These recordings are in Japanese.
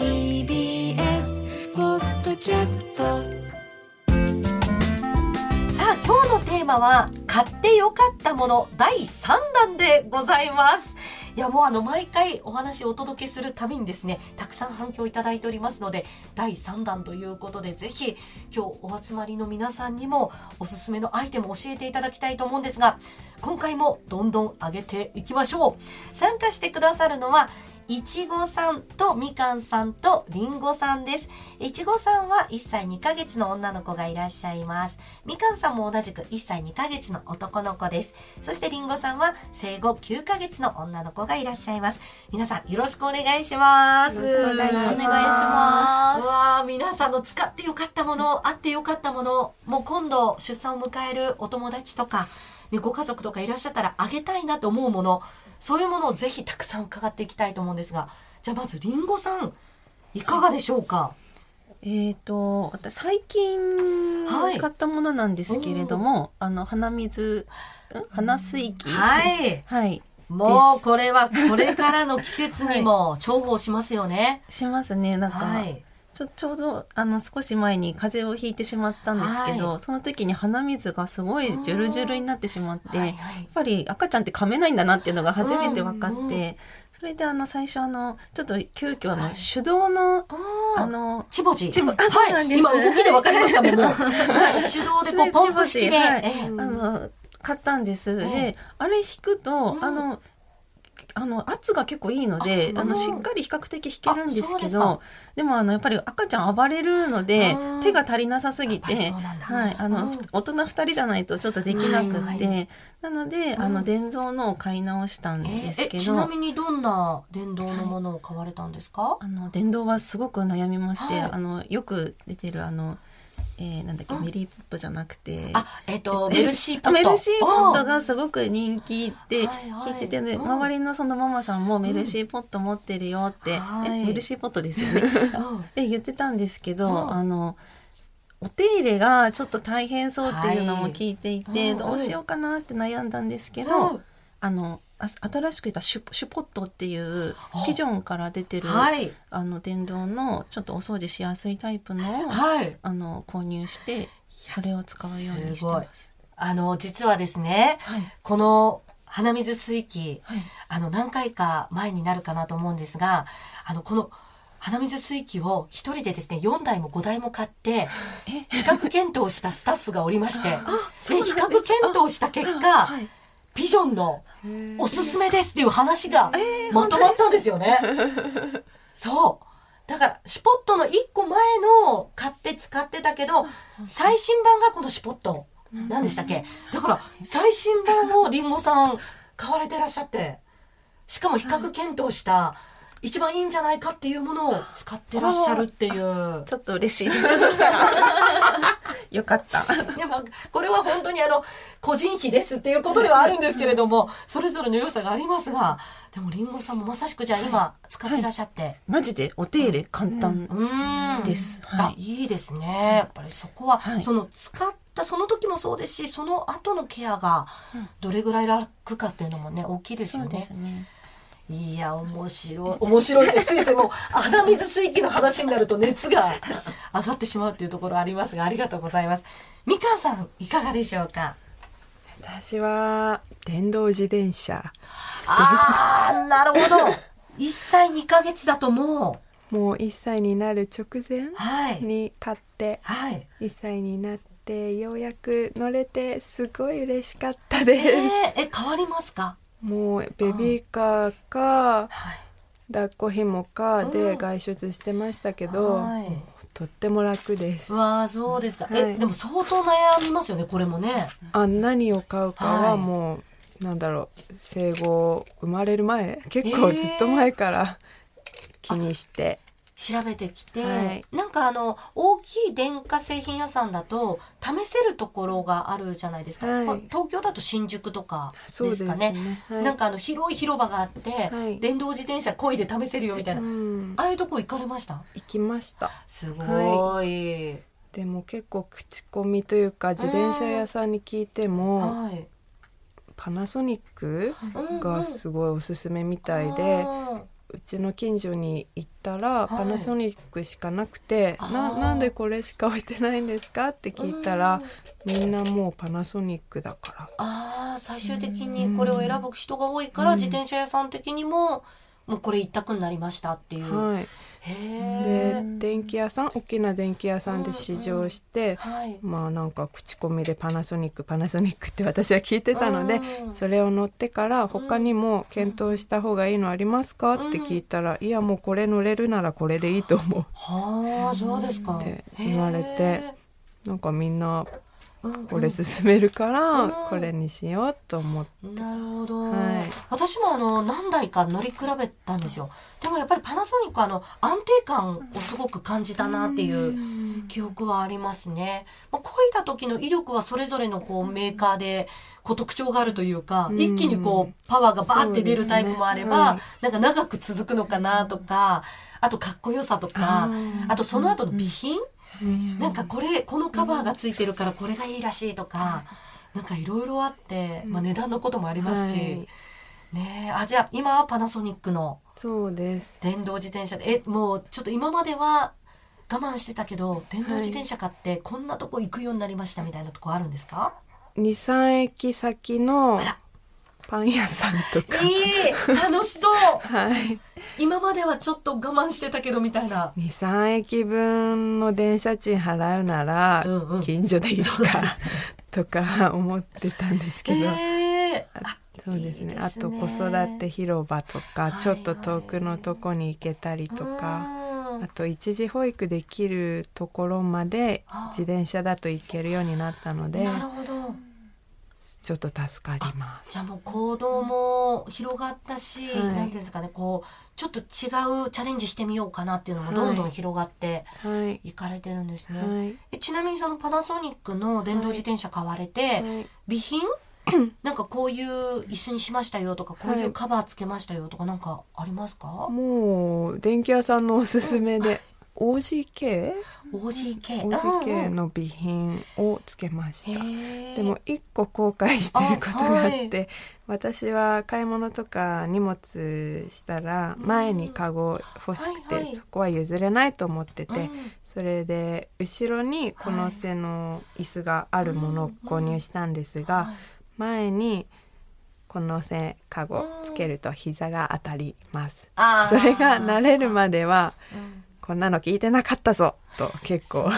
TBS ポッドキャスト。さあ今日のテーマは買ってよかったもの第3弾でございます。いやもうあの毎回お話をお届けするたびにですねたくさん反響いただいておりますので第3弾ということでぜひ今日お集まりの皆さんにもおすすめのアイテムを教えていただきたいと思うんですが今回もどんどん上げていきましょう参加してくださるのはいちごさんとみかんさんとりんごさんです。いちごさんは1歳2ヶ月の女の子がいらっしゃいます。みかんさんも同じく1歳2ヶ月の男の子です。そしてりんごさんは生後9ヶ月の女の子がいらっしゃいます。皆さんよろしくお願いします。よろしくお願いしますわー皆さんの使ってよかったもの、あってよかったもの、もう今度出産を迎えるお友達とか、ね、ご家族とかいらっしゃったらあげたいなと思うもの、そういうものをぜひたくさん伺っていきたいと思うんですが、じゃあまずりんごさん、いかがでしょうか？えっ、と私最近はい。買ったものなんですけれども、あの鼻水ん鼻水器。はい。はい。もうこれはこれからの季節にも 重宝しますよね。しますね。なんか、はい。ちょちょうどあの少し前に風邪をひいてしまったんですけど、はその時に鼻水がすごいジュルジュルになってしまって、はいやはい。っぱり赤ちゃんって噛めないんだなっていうのが初めて分かって、うんうんそれであの最初あのちょっと急遽あの、手動のああーのチボジ。チボあはい、今動きで分かりましたもん。はい。手動でこうポンプ式で。はい。ええ。あの買ったんです、え。であれ引くと、うん。あのあの圧が結構いいのであのしっかり比較的引けるんですけどか。でもあのやっぱり赤ちゃん暴れるのでうん手が足りなさすぎてはいあの、うん。大人2人じゃないとちょっとできなくって、なので、あの電動のを買い直したんですえけど、ちなみにどんな電動のものを買われたんですか、あの電動はすごく悩みまして、はい。あのよく出てるあの、えーなんだっけ、うんメリーポップじゃなくて。あ、えっ、と、メルシーポット。メルシーポットあがすごく人気ってはいはい。聞いててね、うん。周りのそのママさんもメルシーポット持ってるよって、はい。えメルシーポットですよね。うん。で言ってたんですけど、うん。あのお手入れがちょっと大変そうっていうのも聞いていて、はいどうしようかなって悩んだんですけど、うん。あのあ新しく出たシュシュポットっていうあ。ピジョンから出てる、はい。あの電動のちょっとお掃除しやすいタイプのを、はい。あの購入してそれを使うようにしてます。あの、実はですね、はい。この鼻水水器、はい。あの、何回か前になるかなと思うんですが、あの、この鼻水水器を一人でですね、4台も5台も買って、比較検討したスタッフがおりまして、で、比較検討した結果、はいピジョンのおすすめですっていう話がまとまったんですよね。そう。だから、シュポットの1個前の買って使ってたけど、最新版がこのシュポット。何でしたっけ？だから、最新版をリンゴさん買われてらっしゃって、しかも比較検討した、一番いいんじゃないかっていうものを使ってらっしゃるっていう。ちょっと嬉しいです。そしたら。よかった。でも、これは本当にあの、個人費ですっていうことではあるんですけれども、それぞれの良さがありますが、でもリンゴさんもまさしくじゃあ今使ってらっしゃって。マジでお手入れ簡単。ですあは、いいいですね。やっぱりそこは、はいその使ったその時もそうですし、その後のケアがどれぐらい楽かっていうのもね、大きいですよねそうです。ね。いや、面白い。面白いってついついもう、鼻水水器の話になると熱が 上がってしまうっていうところありますが、ありがとうございます。みかんさん、いかがでしょうか？私は電動自転車あー、なるほど。1歳2ヶ月だとももう1歳になる直前う、はい。に買ってはい。1歳になってようやく乗れてすごい嬉しかったえです、ー、え、変わりますか？もうベビーカーかはい。抱っこひもかうん。で外出してましたけど、はい。とっても楽です。うわーそうですか。はい。え、でも相当悩みますよね、これもね。あ何を買うかはい。はもう、なんだろう生後生まれる前結構ずっと前から気にして調べてきて、はい。なんかあの大きい電化製品屋さんだと試せるところがあるじゃないですか、はい。まあ東京だと新宿とかそうですかね。ね。はい。なんかあの広い広場があって、はい。電動自転車漕いで試せるよみたいな、うん。ああいうとこ行かれました？行きました。すごい、でも結構口コミというか自転車屋さんに聞いてもはい。パナソニックうん。がすごいおすすめみたいであうちの近所に行ったらい。パナソニックしかなくて、あー。ななんでこれしか置いてないんですかって聞いたらみんなもうパナソニックだから。あー最終的にこれを選ぶ人が多いから、自転車屋さん的にももうこれ一択になりましたっていう、はい。へでえ電気屋さん大きな電気屋さんで試乗して、はい。まあなんか口コミでパナソニック パナソニックって私は聞いてたのでうん。それを乗ってから他にも検討した方がいいのありますかって聞いたらいやもうこれ乗れるならこれでいいと思う。はあそうですか。って言われてなんかみんなうんうんこれ勧めるからうん。これにしようと思って。なるほど、はい。私もあの何台か乗り比べたんですよ。でもやっぱりパナソニックはあの安定感をすごく感じたなっていう記憶はありますね、まあ、漕いだ時の威力はそれぞれのこうメーカーでこう特徴があるというか、うん。一気にこうパワーがバーって出るタイプもあれば、なんか長く続くのかなとかあとかっこよさとかあとその後の備品、うんなんかこれこのカバーがついてるからこれがいいらしいとか、なんかいろいろあって、まあ、値段のこともありますし、はい。ねえ。あじゃあ今はパナソニックのそうです。電動自転車でえもうちょっと今までは我慢してたけど電動自転車買ってこんなとこ行くようになりましたみたいなとこあるんですか、23駅先のパン屋さんとか。いい楽しそう。はい。今まではちょっと我慢してたけどみたいな。23駅分の電車賃払うならうんうん。近所でいいかとか思ってたんですけど、ええあそうですね。いいあと子育て広場とか、はい。ちょっと遠くのとこに行けたりとか、うん。あと一時保育できるところまであ。自転車だと行けるようになったのでなるほどちょっと助かります。じゃあもう行動も広がったし、はい。なんていうんですかねこうちょっと違うチャレンジしてみようかなっていうのもどんどん広がってはい、いかれてるんですね、はい。えちなみにそのパナソニックの電動自転車買われて、はい。備品？なんかこういう椅子にしましたよとかこういうカバーつけましたよとかなんかありますか、もう電気屋さんのおすすめで OGK?OGK OGK の備品をつけました。でも一個後悔してることがあってあはい。私は買い物とか荷物したら前にカゴ欲しくて、はいはい。そこは譲れないと思ってて、うん。それで後ろにこの背の椅子があるものを購入したんですが、はい。前にこの背カゴつけると膝が当たります。それが慣れるまではうんこんなの聞いてなかったぞ。と結構。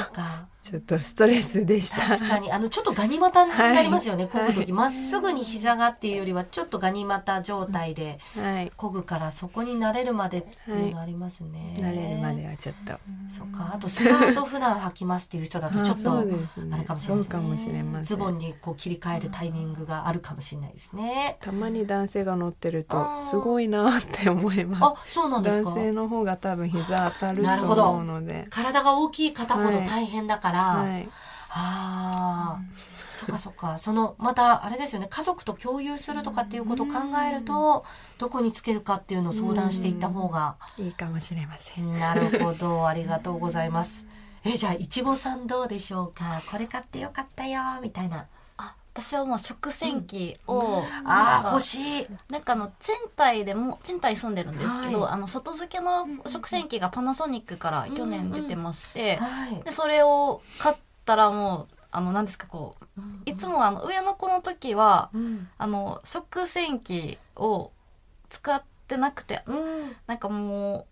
ちょっとストレスでした。確かに。あのちょっとガニ股になりますよね、はい。漕ぐ時。ま、っすぐに膝がっていうよりはちょっとガニ股状態ではい、漕ぐからそこに慣れるまでっていうのありますね、慣れるまではちょっと。そっか。あとスカート普段履きますっていう人だとちょっとあれかもしれないですね。そうかもしれません。ズボンにこう切り替えるタイミングがあるかもしれないですね。たまに男性が乗ってるとすごいなって思いまあそうなんですか。男性の方が多分膝当たると思うので。体が大きい方ほど大変だから、はい、ああ、そっかそっか。その、また、あれですよね、家族と共有するとかっていうことを考えると、どこにつけるかっていうのを相談していった方が、いいかもしれません。なるほど、ありがとうございます。え、じゃあ、いちごさんどうでしょうか？これ買ってよかったよ、みたいな。あ私はもう食洗機を、ああ、なんか欲しい。なんかあの賃貸でも賃貸住んでるんですけど、はいあの外付けの食洗機がパナソニックから去年出てまして、はい。でそれを買ったらもうあの何ですかこういつもあの上の子の時はうん。あの食洗機を使ってなくてうん。なんかもう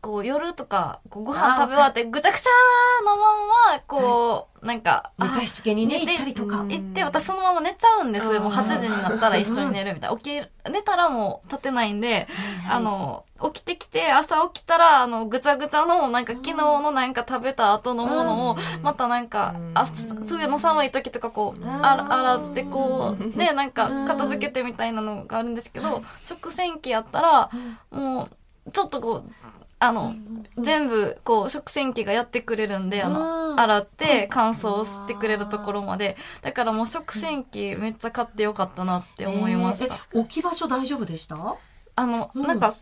こう夜とかこうご飯食べ終わってぐちゃぐちゃのまんまこう、なんかあ寝かしつけにね、で行ったりとか。うん行って私そのまま寝ちゃうんですもう8時になったら一緒に寝るみたいな起き寝たらもう立てないんで、はいあ、の起きてきて朝起きたらあのぐちゃぐちゃのなんか昨日のなんか食べた後のものをまたなんか、あ冬の寒い時とかこうあら洗ってこうねなんか片付けてみたいなのがあるんですけど食洗機やったらもうちょっとこうあの、全部、こう、食洗機がやってくれるんで、あうの、ん洗って乾燥してくれるところまで。だからもう食洗機めっちゃ買ってよかったなって思いました。えーえ置き場所大丈夫でした？あの、うん。なんか、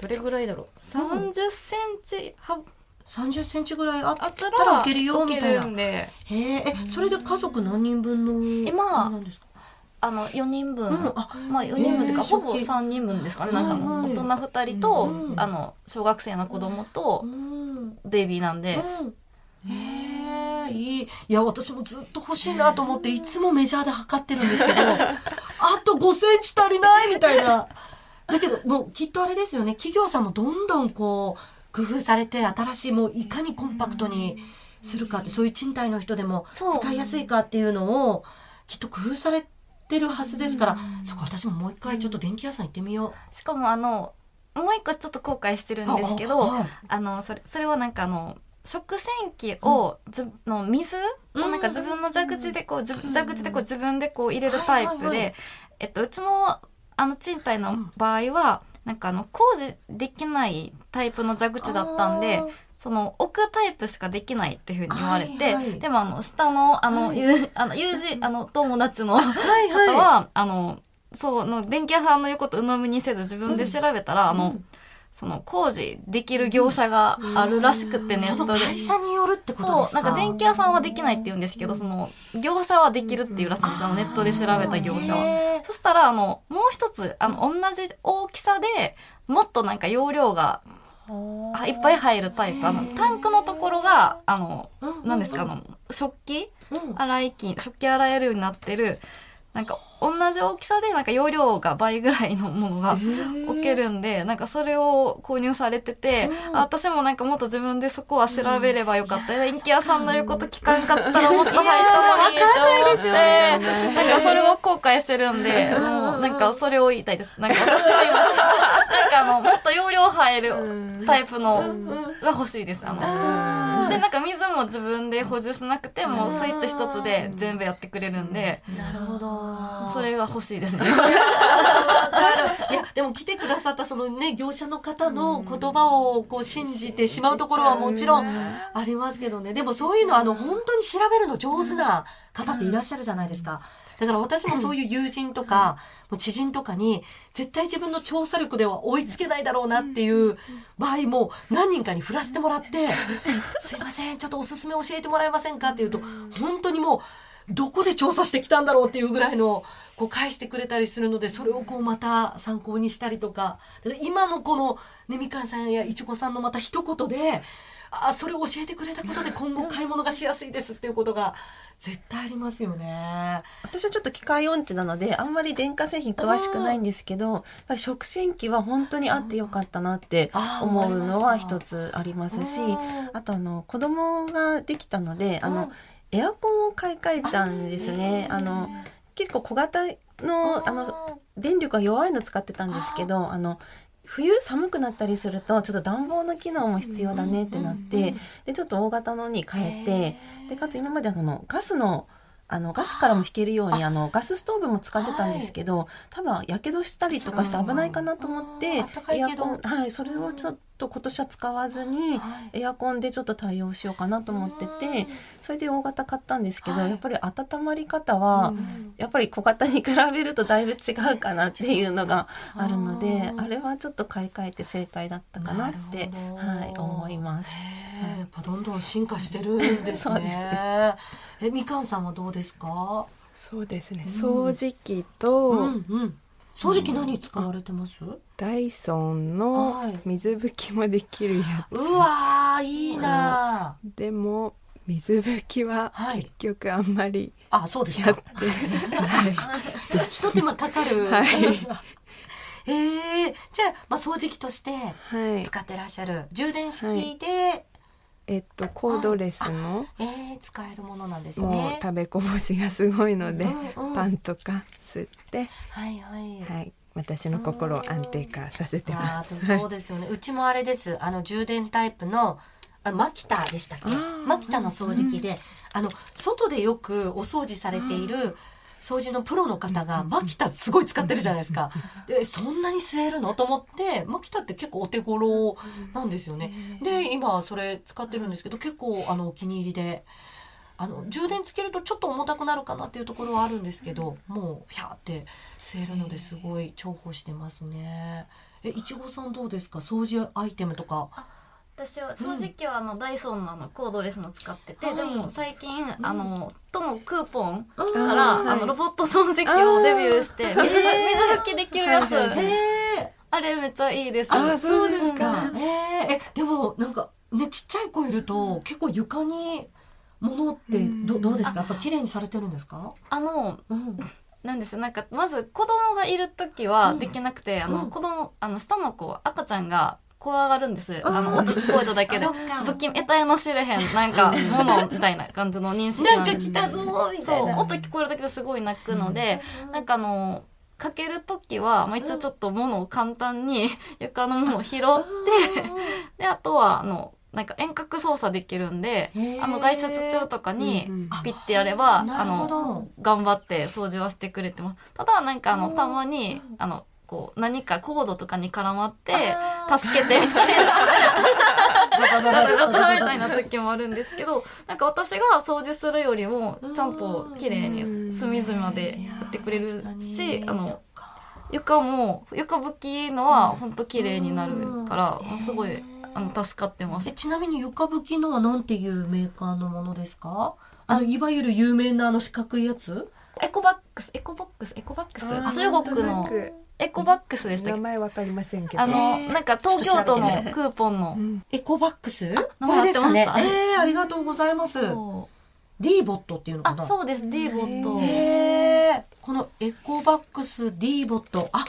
どれぐらいだろう？30センチは30センチぐらいあったたらら置けるよみたいな。ええそれで家族何人分の今なんですか？あの、4人分。うんあまあ4人分っていうか、えーほぼ食器3人分ですかね。なんか大人2人と、うんあの、小学生の子供とう、ん。ベイビーなんで、うん。へえいい。いや私もずっと欲しいなと思っていつもメジャーで測ってるんですけど あと5センチ足りないみたいな。だけどもうきっとあれですよね。企業さんもどんどんこう工夫されて新しいもういかにコンパクトにするかってそういう賃貸の人でも使いやすいかっていうのをきっと工夫されてるはずですからそこ私ももう一回ちょっと電気屋さん行ってみよう。しかもあの、もう一個ちょっと後悔してるんですけど、あはい。あの、それ、それはなんかあの、食洗機を、じゅの水をなんか自分の蛇口でこう、蛇口でこう自分でこう入れるタイプで、えっと、うちのあの賃貸の場合は、なんかあの、工事できないタイプの蛇口だったんでその置くタイプしかできないっていうふうに言われて、はいはい。でもあの、下の、あの、はい。ゆ あの友人、あの、友達の、はいはい。方は、あの、そう、の、電気屋さんの言うこと鵜呑みにせず自分で調べたら、あの、その工事できる業者があるらしくて、ネットで。会社によるってことそう、ですか？なんか電気屋さんはできないって言うんですけど、その、業者はできるっていうらしいんです、あのネットで調べた業者は。そしたら、あの、もう一つ、あの、同じ大きさで、もっとなんか容量が、あいっぱい入るタイプ。あの、タンクのところが、あの、何ですか、あの、食器うん。洗い機、食器洗えるようになってる、なんか同じ大きさでなんか容量が倍ぐらいのものが置けるんで、なんかそれを購入されてて、あ私もなんかもっと自分でそこは調べればよかった。電気屋さんの言うこと聞かんかったらもっと入ったのにって思って、な ん。かそれを後悔してるんで、もうなんかそれを言いたいです。なんか私は今、なんかあの、もっと容量入るタイプのが欲しいです。あの、で、なんか水も自分で補充しなくても、スイッチ一つで全部やってくれるんで、なるほど。それが欲しいですね。いや でも来てくださったそのね業者の方の言葉をこう信じてしまうところはもちろんありますけどね。でもそういうのあの本当に調べるの上手な方っていらっしゃるじゃないですか。だから私もそういう友人とか、もう知人とかに、絶対自分の調査力では追いつけないだろうなっていう場合も何人かに振らせてもらって、すいません、ちょっとおすすめ教えてもらえませんかっていうと、本当にもう、どこで調査してきたんだろうっていうぐらいの、こう返してくれたりするので、それをこうまた参考にしたりとか、で今のこの、ね、みかんさんやいちこさんのまた一言で、あ、それを教えてくれたことで今後買い物がしやすいですっていうことが絶対ありますよね。私はちょっと機械音痴なのであんまり電化製品詳しくないんですけどやっぱり食洗機は本当にあってよかったなって思うのは一つありますしうんあとあの子供ができたのであうん。のエアコンを買い替えたんですね。あの結構小型のあの電力が弱いの使ってたんですけどあの冬寒くなったりするとちょっと暖房の機能も必要だねってなってでちょっと大型のに変えてでかつ今まであのガスのあのガスからも引けるようにあのガスストーブも使ってたんですけど多分やけどしたりとかして危ないかなと思ってエアコンはいそれをちょっと今年は使わずにはい。エアコンでちょっと対応しようかなと思っててそれで大型買ったんですけどはい。やっぱり温まり方はやっぱり小型に比べるとだいぶ違うかなっていうのがあるのであれはちょっと買い替えて正解だったかなってはい思います。やっぱどんどん進化してるんです そうです。ね。えみかんさんはどうですか？そうですね。うん。掃除機と、うんうん。掃除機何使われてます？ダイソンのはい。水拭きもできるやつ、うわーいいなでも水拭きははい。結局あんまりあ。あそうですか。やっ。てない、一手間かかる。はい。ええじゃあまあ掃除機としてはい。使ってらっしゃる。充電式で、えっとコードレスのええ使えるものなんですもうね。食べこぼしがすごいので、うんうんパンとか吸って、はいはい。はい、私の心を安定化させてあます。そうですよね。うちもあれです。あの充電タイプのあマキタでしたっけ？マキタの掃除機で、あの外でよくお掃除されている、掃除のプロの方がマキタすごい使ってるじゃないですか。で、そんなに吸えるの？と思って、マキタって結構お手頃なんですよね。で、今それ使ってるんですけど、結構あのお気に入りで。あの充電つけるとちょっと重たくなるかなっていうところはあるんですけど、もうピャーって吸えるのですごい重宝してますね。え、いちごさんどうですか？掃除アイテムとか。私は正直はあのダイソンのあのコードレスの使ってて、はい。でも最近あのとのクーポンかからあのロボット掃除機をデビューして水拭きできるやつ。あれめっちゃいいです。あそうですか。えー、えでもなんかねちっちゃい子いると結構床に物ってどどうですか？やっぱ綺麗にされてるんですか、あのうん、なんですよ。なんかまず子供がいる時はできなくて、あうん。の子供あの下の子赤ちゃんが怖がるんです。あのうん音聞こえただけで。不気味得体の知れへんなんかものみたいな感じの認識なんんです来たぞーみたそいう。な音聞こえるだけですごい泣くので、なんかあのかける時は、まあ、一応ちょっと物を簡単に 床のものを拾って、であとはあのなんか遠隔操作できるんであの外出中とかにうんうん。ピッてやれば、なるほあのど頑張って掃除はしてくれてます。ただなんかあのたまにあのこう何かコードとかに絡まって助けてみたいな。ガタガタみたいな時もあるんですけどなんか私が掃除するよりもちゃんと綺麗に隅々までやってくれるしあの床も床拭きのは本当綺麗になるからうんすごいあの助かってますえちなみに床拭きのはなんていうメーカーのものですかあのいわゆる有名なあの四角いやつエコバックスエコボックスエコバックス中国のエコバックスでしたっ名け前わかりませんけど。あのえー。なんか東京都のクーポンの。うん。エコバックス？名こ前れですかね？えー、ありがとうございます。D ボットっていうのかな？あそうです。D ボット。へえこのエコバックス D ボット。あ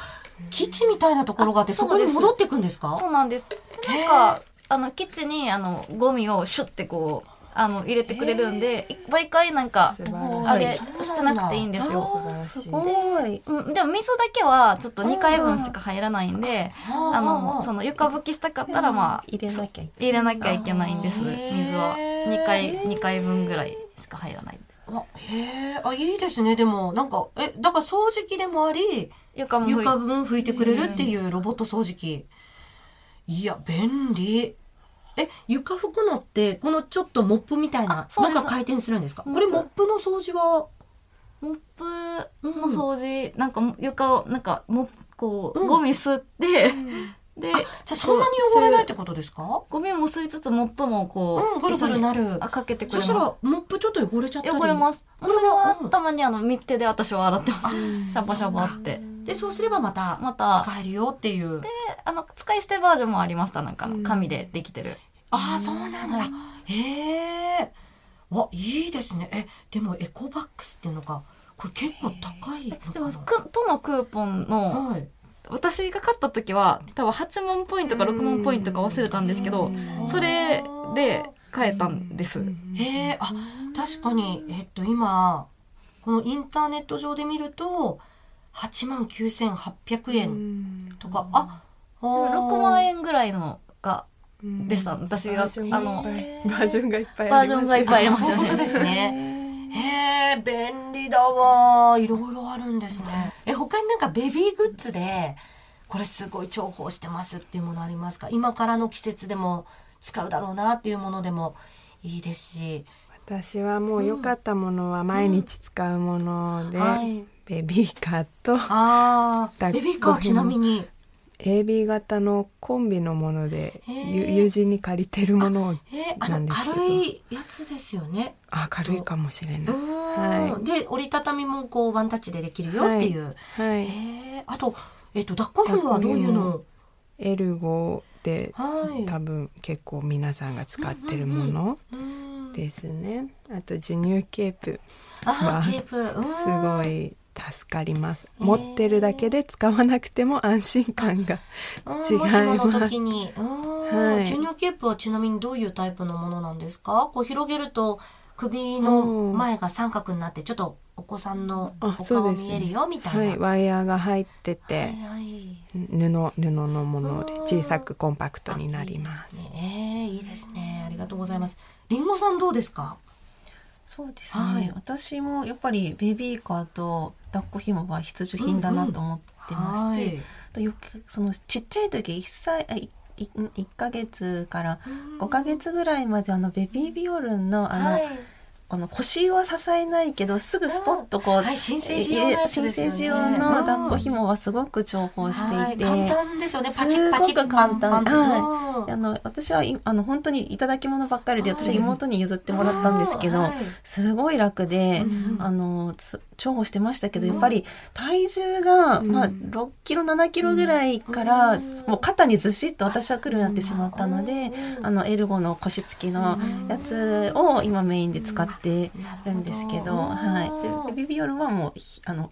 基地みたいなところがあってあそこに戻っていくんですか？そうなんです。でなんかあのキッチンにあのゴミをシュッてこうあの入れてくれるんでい毎回なんかあれ捨てなくていいんですよ。すごい。うん、でも水だけはちょっと2回分しか入らないんでああのその床拭きしたかったらまあ入れなきゃいけ入れなきゃいけないんです。水は2回2回分ぐらいしか入らない。あへえあいいですね。でもなんかえだから掃除機でもあり床も拭いてくれるっていうロボット掃除機。いや便利え床拭くのってこのちょっとモップみたいなあそうです。のが回転するんですか？これモップの掃除は？モップの掃除、なんか床をなんかもこう、うんゴミ吸って、でじゃあそんなに汚れないってことですか？ゴミも吸いつつモップもこう、うんぐるぐるなる。あかけてくそしたらモップちょっと汚れちゃったすり。汚れます。それはうん。たまにあの密手で私は洗ってます。シャバシャバってでそうすればまたまた。使えるよっていう。であの使い捨てバージョンもありましたなんかあのうん。紙でできてる、ああそうなんだ、はい。へえわいいですね。えでもエコバックスっていうのがこれ結構高いでもなく都のクーポンのはい。私が買った時は多分8万ポイントか6万ポイントか忘れたんですけどそれで買えたんです。へえあ確かにえっと今このインターネット上で見ると8万9800円とか、ああ6万円ぐらいのがうん。でした。私がバージョンがあのいっぱい。バージョンがいっぱいバージョンがいっぱいありますよね。そういうことですね。へえ、便利だわ。いろいろあるんですね。え、他になんかベビーグッズで、これすごい重宝してますっていうものありますか？今からの季節でも使うだろうなっていうものでもいいですし。私はもう良かったものは毎日使うもので、はい。ベビーカーとああ、抱っこベビーカーちなみに？AB 型のコンビのものでへーゆ友人に借りてるものなんですけど軽いやつですよね。あ軽いかもしれない。は。はいで、折りたたみもこうワンタッチでできるよっていう。はい、へえ、あと、えっと、抱っこ紐はどういうの？エルゴではい。多分結構皆さんが使ってるものうんですね。あと授乳ケープあはーケープ、うんすごい助かります。持ってるだけで使わなくても安心感がうん違います。時に、うんはい。授乳ケープはちなみにどういうタイプのものなんですか？こう広げると首の前が三角になってちょっとお子さんのあお顔見えるよみたいな。はい。ワイヤーが入ってて、はいはい布布のもので小さくコンパクトになります。あいいですね。えーいいですね。ありがとうございます。りんごさんどうですか？そうですね、はい。私もやっぱりベビーカーと抱っこ紐は必需品だなと思ってまして、とよくそのちっちゃい時1歳あいい1ヶ月から5ヶ月ぐらいまであのベビービオルンのあの、はいあの腰は支えないけどすぐスポッとこう、はい新生児用のやつ新生児用の抱っこ紐はすごく重宝していて、はい簡単ですよね。パチパチッ簡単パンパンってはい。あの私はいあの本当にいただき物ばっかりではい。私は妹に譲ってもらったんですけど、はい。すごい楽で、うんあのつ重宝してましたけどやっぱり体重が、まあ、6キロ7キロぐらいから、もう肩にずしっと私は来るようになってしまったので、あのエルゴの腰付きのやつを今メインで使ってるんですけど、はい、でベビービオルはもうひあの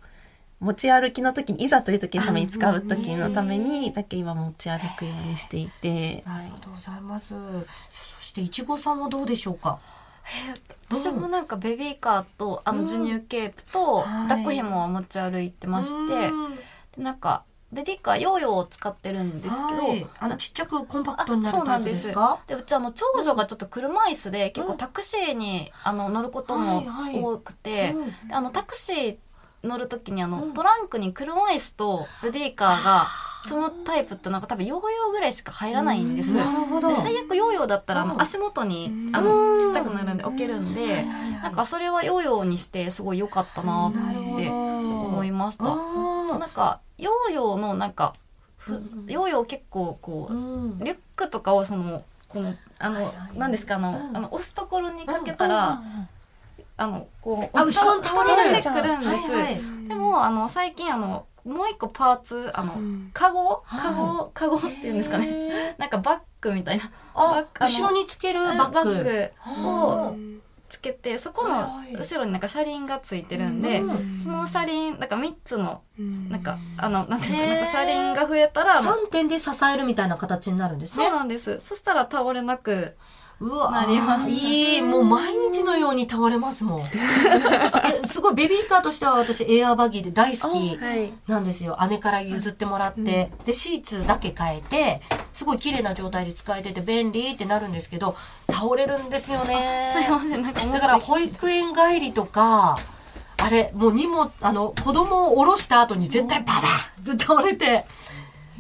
持ち歩きの時にいざという時のために使う時のためにだけ今持ち歩くようにしていて。ありがとうございます。そそしていちごさんはどうでしょうか？私もなんかベビーカーとあの授乳ケープとはい抱っこ紐を持ち歩いてまして、うん。でなんかベビーカーヨーヨーを使ってるんですけど、はい。あのちっちゃくコンパクあトになるタイプですか？でうちあの長女がちょっと車椅子で結構タクシーにあの乗ることもはいはい。多くて、うん。あのタクシー乗る時にあの、うん。トランクに車椅子とベビーカーが積むタイプってなんか多分ヨーヨーぐらいしか入らないんです。なるほど。で最悪ヨーヨーだったらあうん。の足元にうん。あのちっちゃくなるんで置けるんでなんかそれはヨーヨーにしてすごい良かったなって思いました。あなんかヨーヨーのなんかふヨーヨー結構こーううん。リュックとかをそのこのあのはいはい何ですかあのうん。あの押すところにかけたらあのこうあ後ろに倒れてくるんです。でもあの最近あのもう一個パーツあのうん。カゴ？はい。カゴ？カゴ？っていうんですかね。なんかバッグみたいな。後ろにつけるバッグ。をつけてそこのはい。後ろになんか車輪がついてるんで、うん。その車輪なんか3つのうん。なんかあのなんですかなんか車輪が増えたらあの3点で支えるみたいな形になるんですそうねなんです。そしたら倒れなくうわなりまいいもう毎日のように倒れますもん。えすごいベビーカーとしては私エアーバギーで大好きはい。なんですよ。姉から譲ってもらって、でシーツだけ変えてすごい綺麗な状態で使えてて便利ってなるんですけど倒れるんですよね。すいませんなんかだから保育園帰りとかあれもう荷物あの子供を降ろした後に絶対バタンって倒れて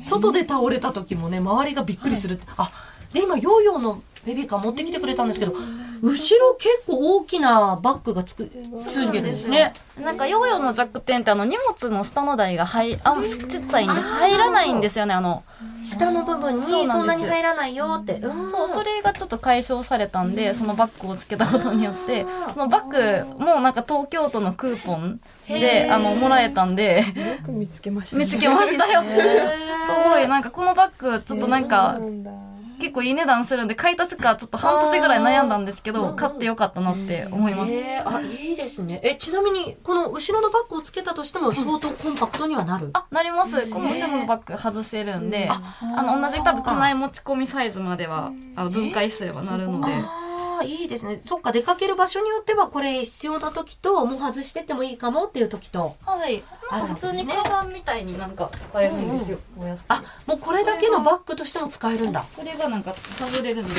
外で倒れた時もね周りがびっくりする、あで今ヨーヨーのベビーカー持ってきてくれたんですけど後ろ結構大きなバッグがつくついてるんですね。なんかヨーヨーの弱点ってあの荷物の下の台が入あちっちゃいんで入らないんですよねあの。下の部分にそんなに入らないよって。うん。そうそれがちょっと解消されたんでそのバッグをつけたことによってそのバッグもなんか東京都のクーポンへでー。あのもらえたんでよく見つけましたね。見つけましたよ。すごいなんかこのバッグちょっとなんか結構いい値段するんで買い足すかちょっと半年ぐらい悩んだんですけど買ってよかったなって思います。へー。あいいですね。えちなみにこの後ろのバッグをつけたとしても相当コンパクトにはなる？あなります。この後ろのバッグ外せるんであの同じ多分家内持ち込みサイズまではあの分解すればなるのでああいいですね。そっか出かける場所によってはこれ必要な時ともう外してってもいいかもっていう時と。はい。なんか普通にカバンみたいになんか使えるんですよ。こうやってあもうこれだけのバッグとしても使えるんだ。これがなんか外れるんで。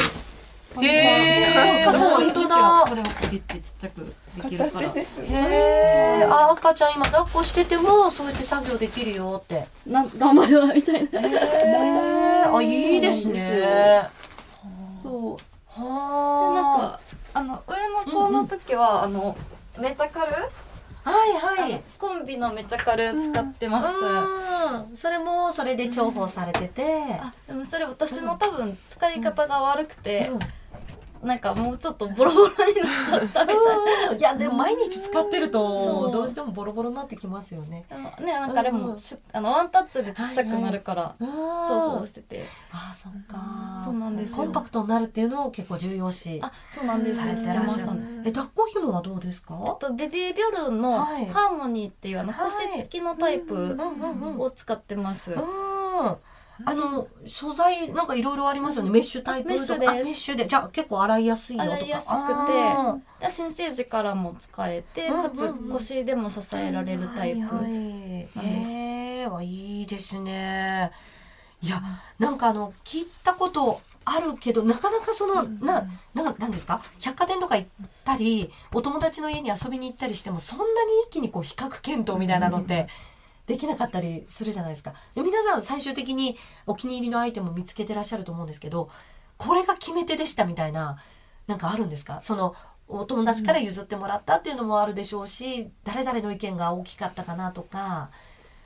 へえ傘を本当だ。これをこうギュッてちっちゃくできるから。へえあ赤ちゃん今抱っこしててもそうやって作業できるよって。へなん頑張るわみたいな。えあいいですねではなんかあ。の上の子の時は、あのめちゃカル、あはいはい。コンビのめちゃカル使ってました、うん。それもそれで重宝されてて。あでもそれ私の多分使い方が悪くて、うんなんかもうちょっとボロボロになっちゃったみたい うんいやでも毎日使ってるとどうしてもボロボロになってきますよね。ねなんかでも、うん。しあのワンタッチでちっちゃくなるから重宝してて、ああそっか。そうなんですよ。コンパクトになるっていうのを結構重要視あそうなんです。されてらっしゃる。え抱っこ紐はどうですか？あとベビービョルンのはい。ハーモニーっていうあのはい。星付きのタイプうんうんうん。を使ってます。うんあの素材なんかいろいろありますよね。メッシュタイプとか。メッシュです。あメッシュで。じゃあ結構洗いやすいのとか。洗いやすくて新生児からも使えて、うんうんかつ腰でも支えられるタイプ。はいはい。です。へえはいいですね。いやなんかあの聞いたことあるけどなかなかその、なななんですか？百貨店とか行ったりお友達の家に遊びに行ったりしてもそんなに一気にこう比較検討みたいなのってできなかったりするじゃないですか。で皆さん最終的にお気に入りのアイテムを見つけてらっしゃると思うんですけどこれが決め手でしたみたいななんかあるんですか？そのお友達から譲ってもらったっていうのもあるでしょうし、誰々の意見が大きかったかなとか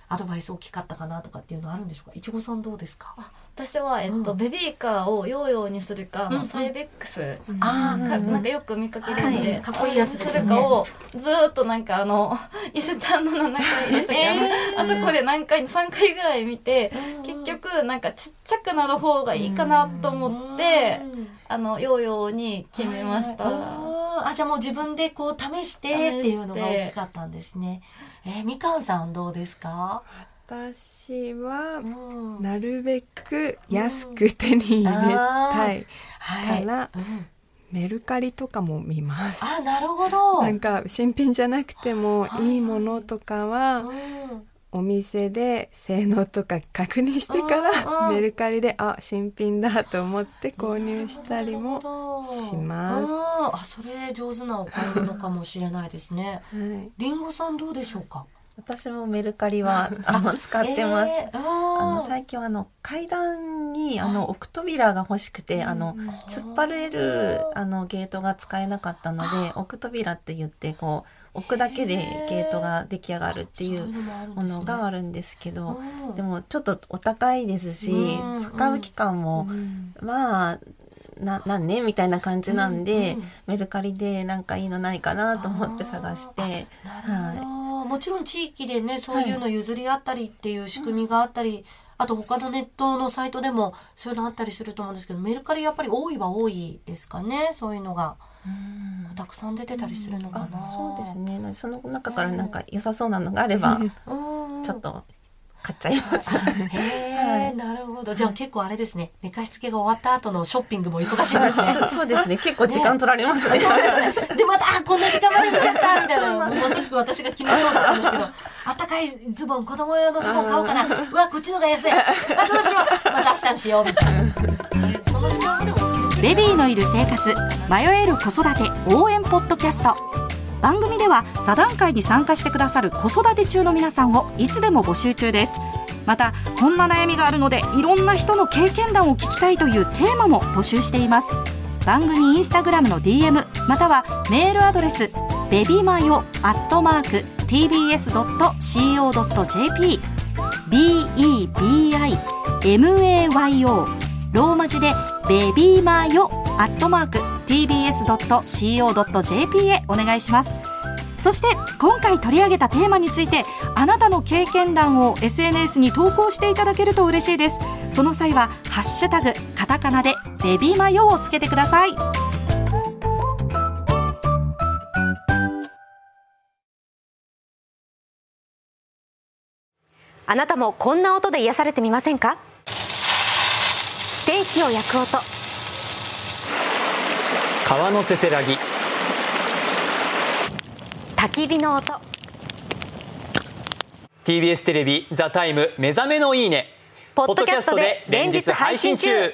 アドバイス大きかったかなとかっていうのはあるんでしょうか？いちごさんどうですか？私は、えっとうん。ベビーカーをヨーヨーにするか、うんうん。サイベックスあかなんかよく見かけるんで、はい。かっこいいやつですよね。るかをずーっとなんかあの伊勢丹の7階でしたっけ、あの あそこで何回3回ぐらい見て、結局なんかちっちゃくなる方がいいかなと思って、あのヨーヨーに決めました。はいあじゃあもう自分でこう試してっていうのが大きかったんですね。えーみかんさんどうですか？私はうんなるべく安く手に入れたいはい。からうんメルカリとかも見ます。あなるほど。なんか新品じゃなくてもいいものとかはうんお店で性能とか確認してからメルカリであ新品だと思って購入したりも、します。うん。あそれ上手なお買い物かもしれないですね。はい、りんごさんどうでしょうか？私もメルカリは あの使ってます。えーあの最近はあの階段にあの置く扉が欲しくてあの突っ張れるあのゲートが使えなかったので置く扉って言ってこう置くだけでゲートが出来上がるっていうものがあるんですけどうん。でもちょっとお高いですしうん使う期間もまあな何年みたいな感じなんでメルカリでなんかいいのないかなと思って探してなるほど、もちろん地域でねそういうの譲り合ったりっていう仕組みがあったり、あと他のネットのサイトでもそういうのあったりすると思うんですけどメルカリやっぱり多いは多いですかねそういうのがたくさん出てたりするのかな、あそうですね。その中からなんか良さそうなのがあればうん。ちょっと買っちゃいます。へえ、なるほど。じゃあ結構あれですね。寝かしつけが終わった後のショッピングも忙しいですね。そうですね。結構時間取られます。ね。でまたあこんな時間まで見ちゃったみたいなまさしく私が決めそうだったんですけどあったかいズボン子供用のズボン買おうかな。うわこっちのが安い。あどうしよう。また明日にしようみたいな、え その時間までもベビーのいる生活迷える子育て応援ポッドキャスト。番組では座談会に参加してくださる子育て中の皆さんをいつでも募集中です。またこんな悩みがあるのでいろんな人の経験談を聞きたいというテーマも募集しています。番組インスタグラムの DM またはメールアドレスベビマヨアットマーク tbs.co.jp bebimayo ローマ字でベビーマヨアットマーク tbs.co.jp へお願いします。そして今回取り上げたテーマについてあなたの経験談を SNS に投稿していただけると嬉しいです。その際は「ハッシュタグカタカナ」で「ベビーマヨ」をつけてください。あなたもこんな音で癒されてみませんか？ステーキを焼く音。川のせせらぎ。焚き火の音。TBS テレビ「ザタイム目覚めのいいね」ポッドキャストで連日配信中